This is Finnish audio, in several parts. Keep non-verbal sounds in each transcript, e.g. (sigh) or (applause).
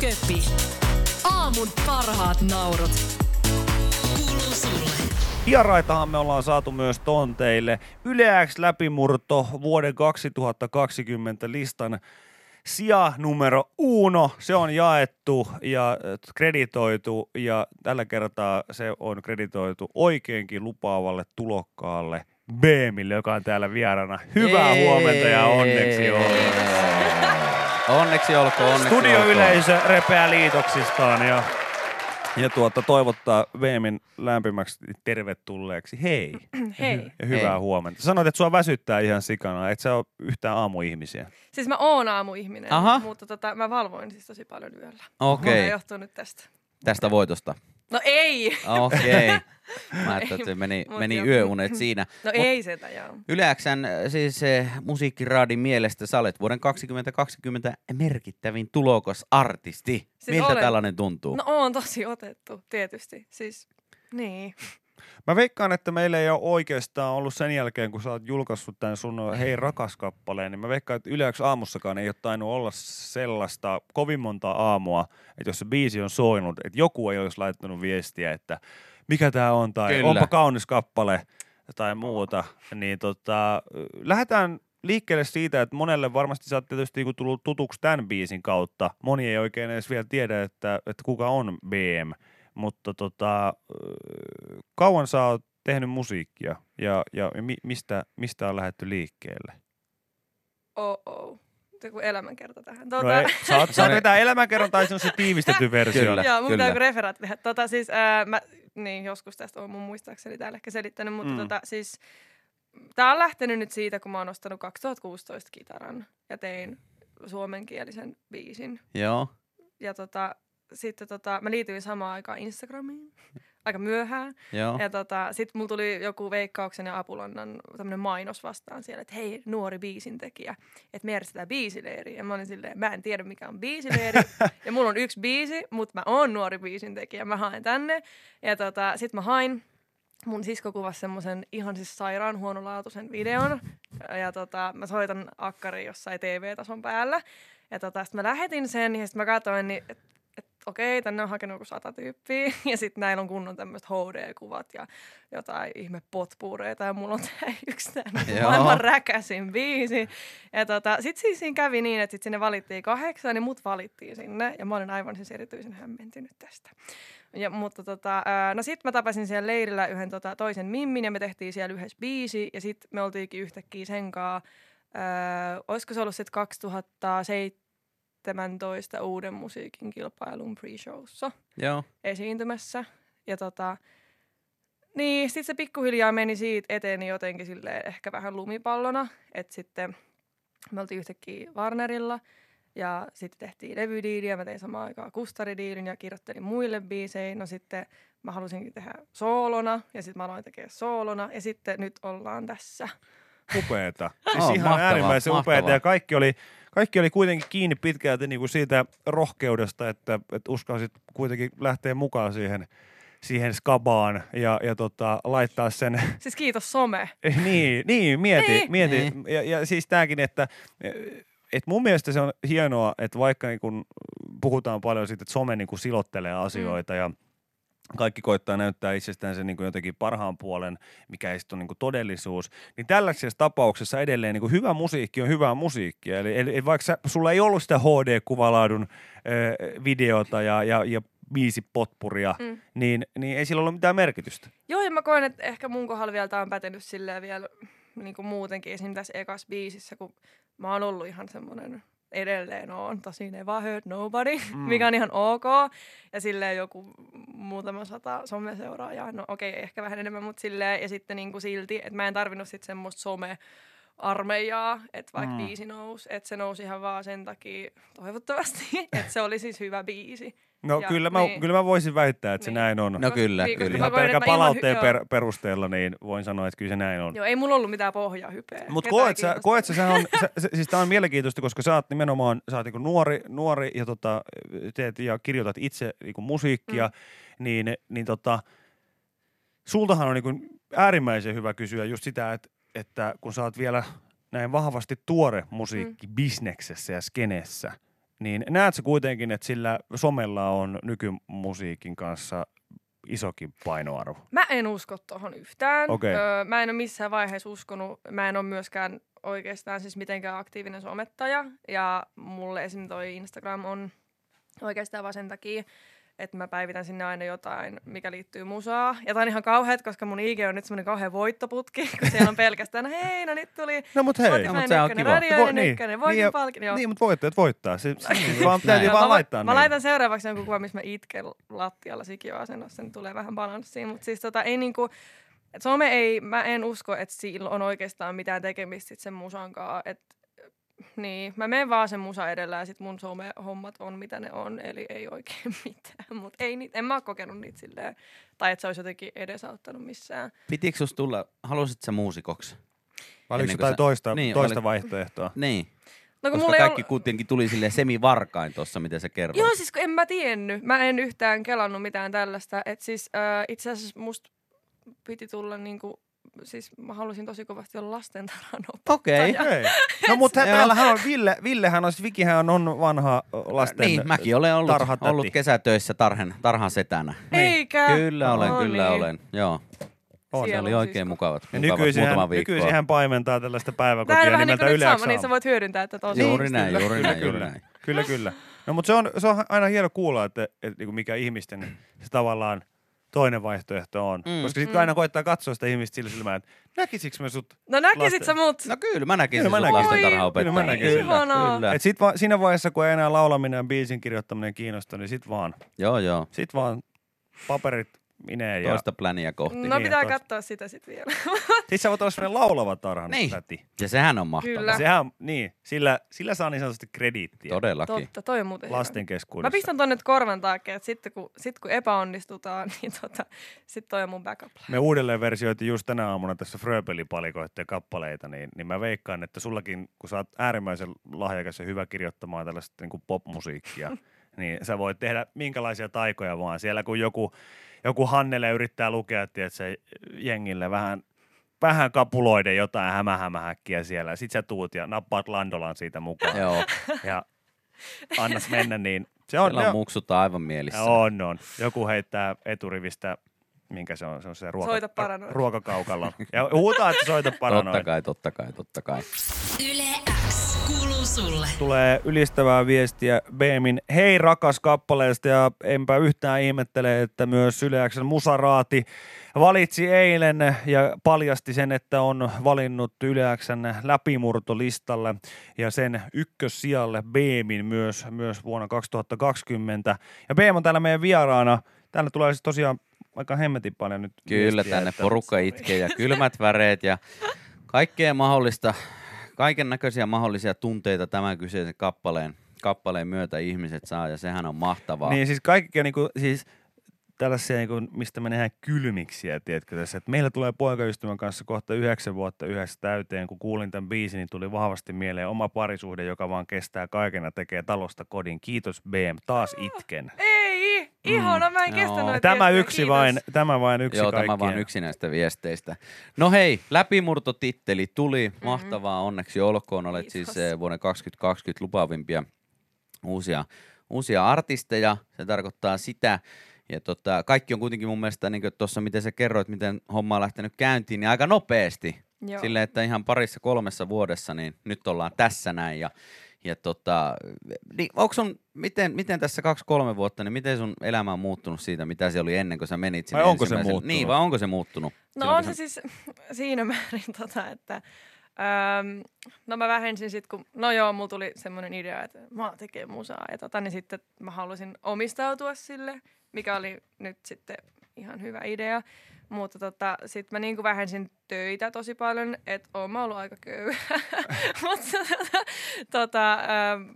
Köpi. Aamun parhaat naurut. Kuuluu sulle. Vieraitahan me ollaan saatu myös tonteille. Yle X läpimurto vuoden 2020 listan sija numero uno. Se on jaettu ja kreditoitu ja tällä kertaa se on kreditoitu oikeinkin lupaavalle tulokkaalle Beemille, joka on täällä vieraana. Hyvää huomenta ja onneksi olkoon. Onneksi olkoon, onneksi olkoon. Studioyleisö repeää liitoksistaan ja, ja tuota, toivottaa Veemin lämpimäksi tervetulleeksi. Hei. (clears throat) Hei. Ja hyvää Hei. huomenta. Sanoit, että sua väsyttää ihan sikana, et sä ole yhtään aamuihmisiä. Siis mä oon aamuihminen, Aha. mutta tota, mä valvoin siis tosi paljon yöllä. Okei, Tämä johtuu nyt tästä. tästä voitosta. No ei! Okei. (laughs) Mä ajattelin, että se meni, meni joo. yöunet (laughs) siinä. No Mut ei sitä, joo. Yleäksän siis eh, musiikkiraadin mielestä sä olet vuoden 2020 merkittävin tulokasartisti. Siis Miltä olen. tällainen tuntuu? No on tosi otettu, tietysti. Siis, niin. Mä veikkaan, että meillä ei ole oikeastaan ollut sen jälkeen, kun sä oot julkaissut tämän sun Hei rakas kappaleen, niin mä veikkaan, että yleensä aamussakaan ei ole tainnut olla sellaista kovin monta aamua, että jos se biisi on soinut, että joku ei olisi laittanut viestiä, että mikä tää on, tai Kyllä. onpa kaunis kappale, tai muuta. Niin tota, lähdetään liikkeelle siitä, että monelle varmasti sä oot tietysti niinku tullut tutuksi tämän biisin kautta. Moni ei oikein edes vielä tiedä, että, että kuka on BM. Mutta tota, kauan sä oot tehnyt musiikkia ja, ja mi, mistä, mistä on lähdetty liikkeelle? Oh oh. Joku elämänkerta tähän. No Tota, ei, saat, saat (laughs) vetää elämänkerran tai se on se tiivistetty versio. (laughs) Kyllä. Joo, mun kyllä. pitää joku referaatti tehdä. Tota, siis, ää, mä, niin, joskus tästä on mun muistaakseni täällä ehkä selittänyt, mutta Mm. mm. tota, siis, tää on lähtenyt nyt siitä, kun mä oon ostanut 2016 kitaran ja tein suomenkielisen biisin. Joo. Ja tota, sitten tota, mä liityin samaan aikaan Instagramiin, aika myöhään. Joo. Ja tota, sit mulla tuli joku Veikkauksen ja Apulannan tämmönen mainos vastaan siellä, että hei, nuori biisintekijä, että me järjestetään biisileiri. Ja mä olin silleen, mä en tiedä mikä on biisileiri. (laughs) ja mulla on yksi biisi, mutta mä oon nuori biisintekijä, mä haen tänne. Ja tota, sit mä hain. Mun sisko kuvasi semmoisen ihan siis sairaan huonolaatuisen videon. Ja tota, mä soitan akkari jossain TV-tason päällä. Ja tota, sit mä lähetin sen ja sit mä katsoin, niin, okei, tänne on hakenut joku sata tyyppiä. (laughs) Ja sitten näillä on kunnon tämmöiset HD-kuvat ja jotain ihme potpuureita. Ja mulla on tää yksi tämmöinen (laughs) maailman räkäsin biisi. Ja tota, sit siis siinä kävi niin, että sit sinne valittiin kahdeksan, niin mut valittiin sinne. Ja mä olin aivan siis erityisen hämmentynyt tästä. Ja, mutta tota, no sit mä tapasin siellä leirillä yhden tota, toisen mimmin ja me tehtiin siellä yhdessä biisi. Ja sit me oltiinkin yhtäkkiä sen kanssa, öö, olisiko se ollut sitten 2007 17 uuden musiikin kilpailun pre-showssa Joo. esiintymässä. Ja tota, niin, sitten se pikkuhiljaa meni siitä eteen jotenkin silleen ehkä vähän lumipallona, että sitten me oltiin yhtäkkiä Warnerilla ja sitten tehtiin levydiiliä, mä tein samaan aikaan kustaridiilin ja kirjoittelin muille biisein. No sitten mä halusinkin tehdä soolona ja sitten mä aloin tekemään soolona ja sitten nyt ollaan tässä. Upeeta. (laughs) Siis Oh, ihan mahtavaa, äärimmäisen mahtavaa. upeeta ja kaikki oli, kaikki oli kuitenkin kiinni pitkälti niin kuin siitä rohkeudesta, että, että uskalsit kuitenkin lähteä mukaan siihen, siihen skabaan ja, ja tota, laittaa sen Siis kiitos some. (laughs) niin, niin, mieti, Niin. mieti. Niin. Ja, ja siis tämäkin, että et mun mielestä se on hienoa, että vaikka niin kun puhutaan paljon siitä, että some niin kun silottelee asioita mm. ja kaikki koittaa näyttää itsestään sen niin kuin jotenkin parhaan puolen, mikä ei sitten ole niin kuin todellisuus, niin tällaisessa tapauksessa edelleen niin kuin hyvä musiikki on hyvää musiikkia. Eli, eli, vaikka sä, sulla ei ollut sitä HD-kuvalaadun ö, videota ja, ja, ja viisi potpuria, mm. Niin, niin ei sillä ollut mitään merkitystä. Joo, ja mä koen, että ehkä mun kohdalla vielä tää on pätenyt silleen vielä niin kuin muutenkin esim. tässä ekas biisissä, kun mä oon ollut ihan semmonen edelleen on, tosi never heard nobody, Mm. mikä on ihan ok. Ja silleen joku muutama sata someseuraajaa, no okei, okay, ehkä vähän enemmän, mutta silleen, ja sitten niin kuin silti, että mä en tarvinnut sitten semmoista some armeijaa, että vaikka Mm. biisi nousi, että se nousi ihan vaan sen takia, toivottavasti, (laughs) että se oli siis hyvä biisi. No Ja, kyllä, mä, niin. kyllä mä voisin väittää, että se Niin. näin on. No kyllä, Niin, kyllä. mä Ihan pelkän palautteen per, perusteella, niin voin sanoa, että kyllä se näin on. Joo, ei mulla ollut mitään pohjaa hypeä. Mutta koet sä, koet sä, on, sä, se, siis tää on mielenkiintoista, koska sä oot nimenomaan, sä oot niinku nuori, nuori ja tota, teet ja kirjoitat itse niinku musiikkia, mm. niin, niin tota, sultahan on niinku äärimmäisen hyvä kysyä just sitä, että, että kun sä oot vielä näin vahvasti tuore musiikki mm. bisneksessä ja skenessä, niin näetkö kuitenkin, että sillä somella on nykymusiikin kanssa isokin painoarvo? Mä en usko tohon yhtään. Okei. Öö, mä en ole missään vaiheessa uskonut. Mä en ole myöskään oikeastaan siis mitenkään aktiivinen somettaja. Ja mulle esim. toi Instagram on oikeastaan vaan sen takia, että mä päivitän sinne aina jotain, mikä liittyy musaa. Ja tää on ihan kauheat, koska mun IG on nyt semmonen kauhean voittoputki, (laughs) kun siellä on pelkästään, hei, no nyt tuli No mut hei. Spotify No, mut se on kiva. Radio Voi- niin, ykkönen, voitin ja- palkin. Joo. Niin, mutta voittajat voittaa. Se, se, se vaan, täytyy vaan mä, laittaa mä niin. laitan seuraavaksi jonkun kuvan, missä mä itken lattialla sikioasennossa, niin tulee vähän balanssiin. Mutta siis tota, ei niinku, some ei, mä en usko, että sillä on oikeastaan mitään tekemistä sit sen musan kanssa. Niin, mä menen vaan sen musa edellä ja sit mun some-hommat on mitä ne on, eli ei oikein (laughs) mitään. Mutta ei, niit- en mä oo kokenut niitä silleen, tai että se olisi jotenkin edesauttanut missään. Pitikö sus tulla, halusit sä muusikoksi? Vai oliko jotain sä- toista, Niin, toista oli- vaihtoehtoa? Niin, No, kun koska kaikki ollut- kuitenkin tuli sille semi-varkain tuossa, mitä sä kerroit. Joo, siis kun en mä tiennyt. Mä en yhtään kelannut mitään tällaista. Et siis äh, itse asiassa musta piti tulla niinku, siis mä halusin tosi kovasti olla lastentarhanopettaja. Okei. (laughs) Hei. No mutta täällähän on Ville, Villehän on, siis Vikihän on vanha lasten Niin, mäkin olen ollut, tarhatäti. ollut kesätöissä tarhan, tarhan setänä. Eikä? Kyllä olen, No kyllä niin. olen. Joo, On. se oli on oikein sisko. mukavat, mukavat nykyisin muutama hän, viikkoa. nykyisin hän paimentaa tällaista päiväkotia niin nimeltä nyt Yle niin sä voit hyödyntää tätä tosiaan. Juuri näin, Kyllä, juuri kyllä, näin, juuri kyllä. näin. Kyllä, kyllä. No mutta se on, se on aina hieno kuulla, että, että niinku mikä ihmisten se tavallaan toinen vaihtoehto on. Mm. Koska sitten Mm. aina koittaa katsoa sitä ihmistä sillä silmään, että näkisikö me sut? No näkisit sä mut? No kyllä, mä näkisin Kyllä mä sut näkisin. lastentarhaopettaja. Kyllä mä näkisin. Ihanaa. Kyllä. Et sit vaan, siinä vaiheessa, kun ei enää laulaminen ja biisin kirjoittaminen kiinnosta, niin sit vaan, Joo, joo. sit vaan paperit mineen ja Toista pläniä kohti. No Niin, pitää tosta. katsoa sitä sit vielä. (laughs) sit sä voit olla sellainen laulava tarhan Niin. täti. Ja sehän on mahtavaa. Kyllä. Sehän, niin, sillä, sillä saa niin sanotusti krediittiä Todellakin. Totta, toi on muuten lasten keskuudessa. Mä pistän tonne korvan taakse, että sitten kun, sit kun epäonnistutaan, (laughs) niin tota, sit toi on mun backup. Me uudelleen versioitiin just tänä aamuna tässä Fröbeli-palikoiden kappaleita, niin, niin mä veikkaan, että sullakin, kun sä oot äärimmäisen lahjakas ja hyvä kirjoittamaan tällaista niin kuin popmusiikkia, (laughs) niin sä voit tehdä minkälaisia taikoja vaan. Siellä kun joku, joku Hannele yrittää lukea, että se jengille vähän, vähän kapuloiden jotain hämähämähäkkiä siellä. Sit sä tuut ja nappaat Landolan siitä mukaan Joo, ja annas mennä, niin se on, siellä on on, muksut aivan mielissä. on, on. Joku heittää eturivistä, minkä se on, se on se ruoka, Soita paranoid. ruokakaukalla. Ja huutaa, että soita Totta paranoid. kai, totta kai, totta kai. Yle X kuuluu sulle. Tulee ylistävää viestiä Beemin Hei rakas kappaleesta ja enpä yhtään ihmettele, että myös Yle X:n musaraati valitsi eilen ja paljasti sen, että on valinnut Yle X:n läpimurtolistalle ja sen ykkössijalle Beemin myös, myös vuonna 2020. Ja Beem on täällä meidän vieraana. Täällä tulee siis tosiaan aika hemmetin paljon nyt Kyllä, viestiä, tänne että- porukka itkee ja kylmät väreet ja kaikkea mahdollista, kaiken näköisiä mahdollisia tunteita tämän kyseisen kappaleen, kappaleen myötä ihmiset saa ja sehän on mahtavaa. Niin siis kaikki niinku, siis tällaisia, niinku, mistä me nähdään kylmiksiä, tiedätkö tässä. Et meillä tulee poikaystävän kanssa kohta yhdeksän vuotta yhdessä täyteen. Kun kuulin tämän biisin, niin tuli vahvasti mieleen oma parisuhde, joka vaan kestää kaiken ja tekee talosta kodin. Kiitos BM, taas itken. Ei, ihana, mä en Joo. kestä noita Tämä viestejä, yksi kiitos. vain, tämä vain yksi Joo, kaikkien. tämä vaan yksi näistä viesteistä. No hei, läpimurtotitteli tuli. Mhm. Mahtavaa, onneksi olkoon. Olet Kiitos. siis vuoden 2020 lupaavimpia uusia, uusia artisteja. Se tarkoittaa sitä. Ja tota, kaikki on kuitenkin mun mielestä, niin tuossa miten sä kerroit, miten homma on lähtenyt käyntiin, niin aika nopeasti. Joo. Silleen, että ihan parissa kolmessa vuodessa, niin nyt ollaan tässä näin. Ja, ja tota, niin onko sun, miten, miten tässä kaksi-kolme vuotta, niin miten sun elämä on muuttunut siitä, mitä se oli ennen kuin sä menit sinne Vai onko se muuttunut? Niin, vai onko se muuttunut? No Silloin, on se siis (laughs) siinä määrin, tota, että öm, no mä vähensin sit, kun, no joo, mulla tuli semmoinen idea, että mä tekee musaa ja tota, niin sitten mä halusin omistautua sille, mikä oli nyt sitten ihan hyvä idea. Mutta tota, sitten mä niinku vähensin töitä tosi paljon, että oon mä ollut aika köyhä. (laughs) Mutta tota, tota, öm,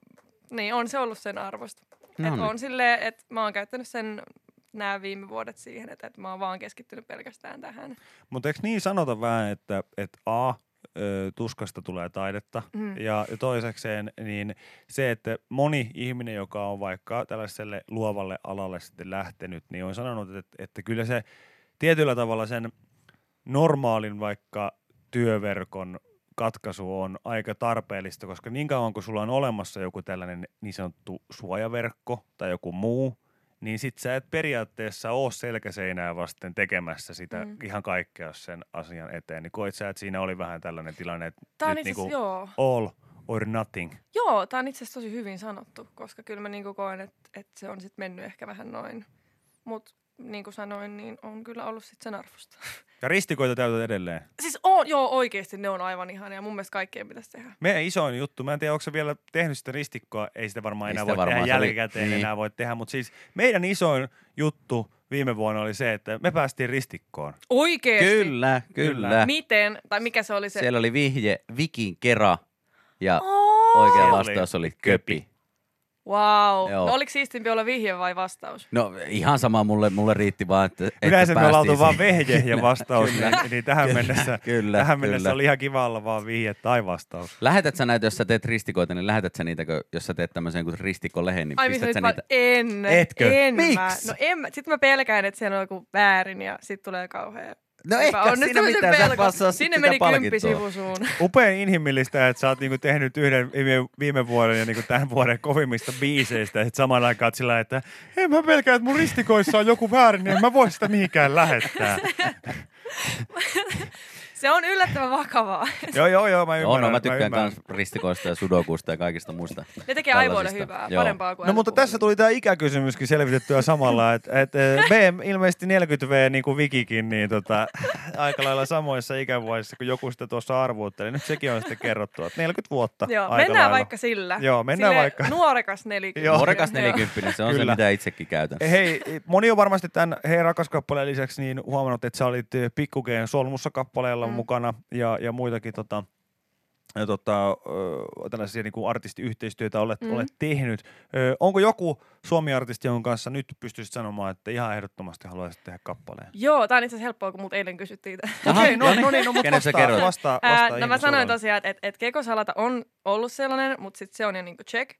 niin on se ollut sen arvosta. No et niin. on silleen, että mä oon käyttänyt sen nämä viime vuodet siihen, että, että mä oon vaan keskittynyt pelkästään tähän. Mutta eikö niin sanota vähän, että, että A, tuskasta tulee taidetta, Mm. ja toisekseen niin se, että moni ihminen, joka on vaikka tällaiselle luovalle alalle sitten lähtenyt, niin on sanonut, että, että kyllä se tietyllä tavalla sen normaalin vaikka työverkon katkaisu on aika tarpeellista, koska niin kauan kun sulla on olemassa joku tällainen niin sanottu suojaverkko tai joku muu, niin sit sä et periaatteessa ole selkäseinää vasten tekemässä sitä Mm. ihan kaikkea sen asian eteen. Niin koit sä, että siinä oli vähän tällainen tilanne, että Tää on nyt niinku joo. all or nothing. Joo, tää on itse asiassa tosi hyvin sanottu, koska kyllä mä niinku koen, että et se on sitten mennyt ehkä vähän noin. Mut niin kuin sanoin, niin on kyllä ollut sitten sen arvosta. Ja ristikoita täytät edelleen. siis on, joo, oikeasti ne on aivan ihania. Mun mielestä kaikkeen pitäisi tehdä. Meidän isoin juttu, mä en tiedä, onko sä vielä tehnyt sitä ristikkoa, ei sitä varmaan Ei enää sitä voi varmaan, tehdä se oli- jälkikäteen, niin. enää voi tehdä, mutta siis meidän isoin juttu viime vuonna oli se, että me päästiin ristikkoon. Oikeesti? Kyllä, kyllä. Miten? Tai mikä se oli se? Siellä oli vihje Vikin kera ja Oh! oikea vastaus oli köpi. Wow. Joo. No, oliko siistimpi olla vihje vai vastaus? No ihan sama mulle, mulle riitti vaan, että, että Yleensä me ollaan oltu vaan vehje ja vastaus, Kyllä. niin, niin tähän Kyllä, mennessä, kyllä, tähän mennessä kyllä. oli ihan kiva olla vaan vihje tai vastaus. Lähetät sä näitä, jos sä teet ristikoita, niin lähetät sä niitä, jos sä teet tämmöisen kuin ristikkolehen, niin Ai pistät sä niitä? en. Etkö? En Miksi? Mä. No en mä. Sitten mä pelkään, että siellä on joku väärin ja sitten tulee kauhea. No ehkä on nyt siinä mitään, sä pelko. saa Sinne meni kymppi sivusuun. (laughs) Upean inhimillistä, että sä oot niinku tehnyt yhden viime, viime vuoden ja niinku tämän vuoden kovimmista biiseistä. Sit samaan aikaan sillä, että en mä pelkää, että mun ristikoissa on joku väärin, niin en mä voi sitä mihinkään lähettää. (laughs) Se on yllättävän vakavaa. (laughs) joo, joo, joo, mä Joo, ymmärrän. no mä tykkään myös ristikoista ja sudokusta ja kaikista muista. Ne tekee aivoille hyvää, Joo. parempaa kuin No mutta tässä tuli tämä ikäkysymyskin selvitettyä samalla, että et, eh, BM ilmeisesti 40V niin kuin Vikikin, niin tota, (laughs) aika lailla samoissa ikävuosissa, kun joku sitä tuossa arvuutteli. Nyt sekin on sitten kerrottu, että 40 vuotta Joo, aika mennään lailla. vaikka sillä. Joo, mennään Silleen vaikka. Nuorekas nelikymppinen. Joo. Nuorekas Joo. 40, se on Kyllä. se, mitä itsekin käytän. Hei, moni on varmasti tämän Hei rakas kappaleen lisäksi niin huomannut, että sä olit Pikku G:n Solmussa kappaleella Mm. mm. mukana ja, ja muitakin tota, ja tota, ö, tällaisia niin kuin artistiyhteistyötä olet, Mm. olet tehnyt. Ö, onko joku Suomi-artisti, jonka kanssa nyt pystyisit sanomaan, että ihan ehdottomasti haluaisit tehdä kappaleen? Joo, tää on itse asiassa helppoa, kun mut eilen kysyttiin. (laughs) Okei, no, no niin. no niin, no, mutta vastaa, kerroit? vastaa, vastaa Ää, no mä sanoin tosiaan, että et, et Kekosalata on ollut sellainen, mutta sitten se on jo niinku check.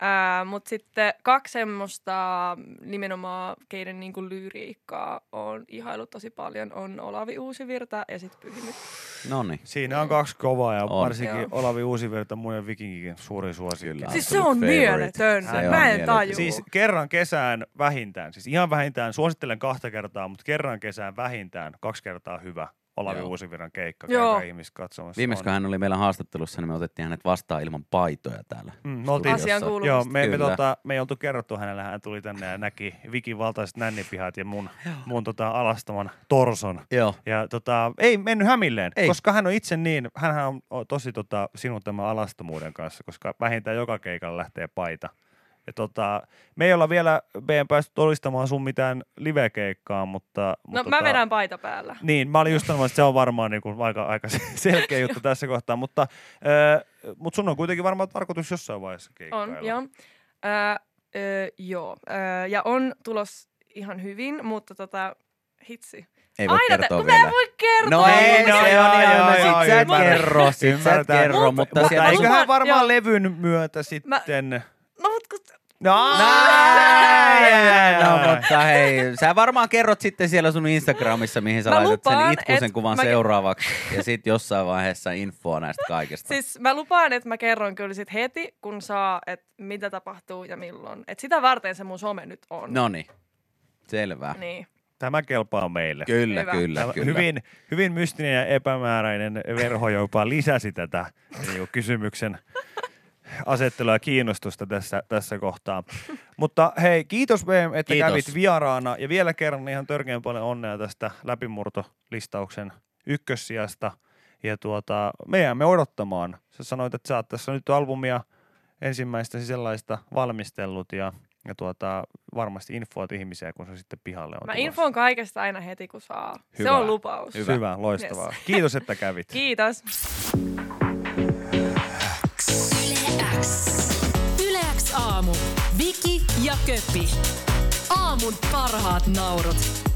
Ää, mutta sitten kaksi semmoista nimenomaan, keiden niinku lyriikkaa on ihailut tosi paljon, on Olavi Uusivirta ja sitten Pyhimys. No niin. Siinä on kaksi kovaa ja On. varsinkin Joo. Olavi Uusivirta mun vikinkin suuri suosikki. Siis se on mieletön. Se on Mä en mieletön. taju. Siis kerran kesään vähintään, siis ihan vähintään, suosittelen kahta kertaa, mutta kerran kesään vähintään kaksi kertaa hyvä Olavi Joo. Uusivirran keikka. Käykää ihmiset katsomassa. Viimeksi kun On- hän oli meillä haastattelussa, niin me otettiin hänet vastaan ilman paitoja täällä. Mm, me oltiin. Asian. Joo, me, me, tota, me ei oltu kerrottu hänelle, hän tuli tänne ja näki Vikin valtaiset nännipihat ja mun, mun tota, alastaman torson. Joo. Ja tota, ei mennyt hämilleen, Ei. koska hän on itse niin, hän on tosi tota, sinun tämän alastomuuden kanssa, koska vähintään joka keikalla lähtee paita. Ja tota, me ei olla vielä meidän päästy todistamaan sun mitään livekeikkaa, mutta... No mutta mä tota, vedän paita päällä. Niin, mä olin just sanomassa, että se on varmaan niin kuin aika, aika (laughs) selkeä (laughs) juttu tässä kohtaa, mutta, äh, mutta sun on kuitenkin varmaan tarkoitus jossain vaiheessa keikkailla. On, joo. Ö, ö, joo. Ö, ja on tulos ihan hyvin, mutta tota, hitsi. Ei voi Aina te- kertoa kun vielä. mä voi kertoa. No ei, Joo, no se joo, on joo, ihan, no joo, sit sä et kerro, sit sä et kerro, Mutta- mutta mutta. Eiköhän varmaan joo. levyn myötä sitten... No mut kun... No, No mutta hei, sä varmaan kerrot sitten siellä sun Instagramissa, mihin sä Mä laitat lupaan, sen itkusen et kuvan mä- seuraavaksi. Ja sit jossain vaiheessa infoa näistä kaikesta. Siis mä lupaan, että mä kerron kyllä sit heti, kun saa, että mitä tapahtuu ja milloin. Et sitä varten se mun some nyt on. No niin, selvä. Niin. Tämä kelpaa meille. Kyllä, Hyvä. kyllä, Tämä kyllä. Hyvin, hyvin mystinen ja epämääräinen verho jopa lisäsi tätä niin kysymyksen asettelua ja kiinnostusta tässä, tässä kohtaa. Mutta hei, kiitos BM, että Kiitos. kävit vieraana ja vielä kerran ihan törkeän paljon onnea tästä läpimurtolistauksen ykkössijasta. Ja tuota, me jäämme odottamaan. Sä sanoit, että sä oot tässä nyt albumia ensimmäistä sellaista valmistellut ja, ja tuota, varmasti infoat ihmisiä, kun se sitten pihalle on Mä tulossa. infoon kaikesta aina heti, kun saa. Se Hyvä. on lupaus. Hyvä. Hyvä, loistavaa. Kiitos, että kävit. Kiitos. Yle X. Yle X aamu. Viki ja Köpi. Aamun parhaat naurut.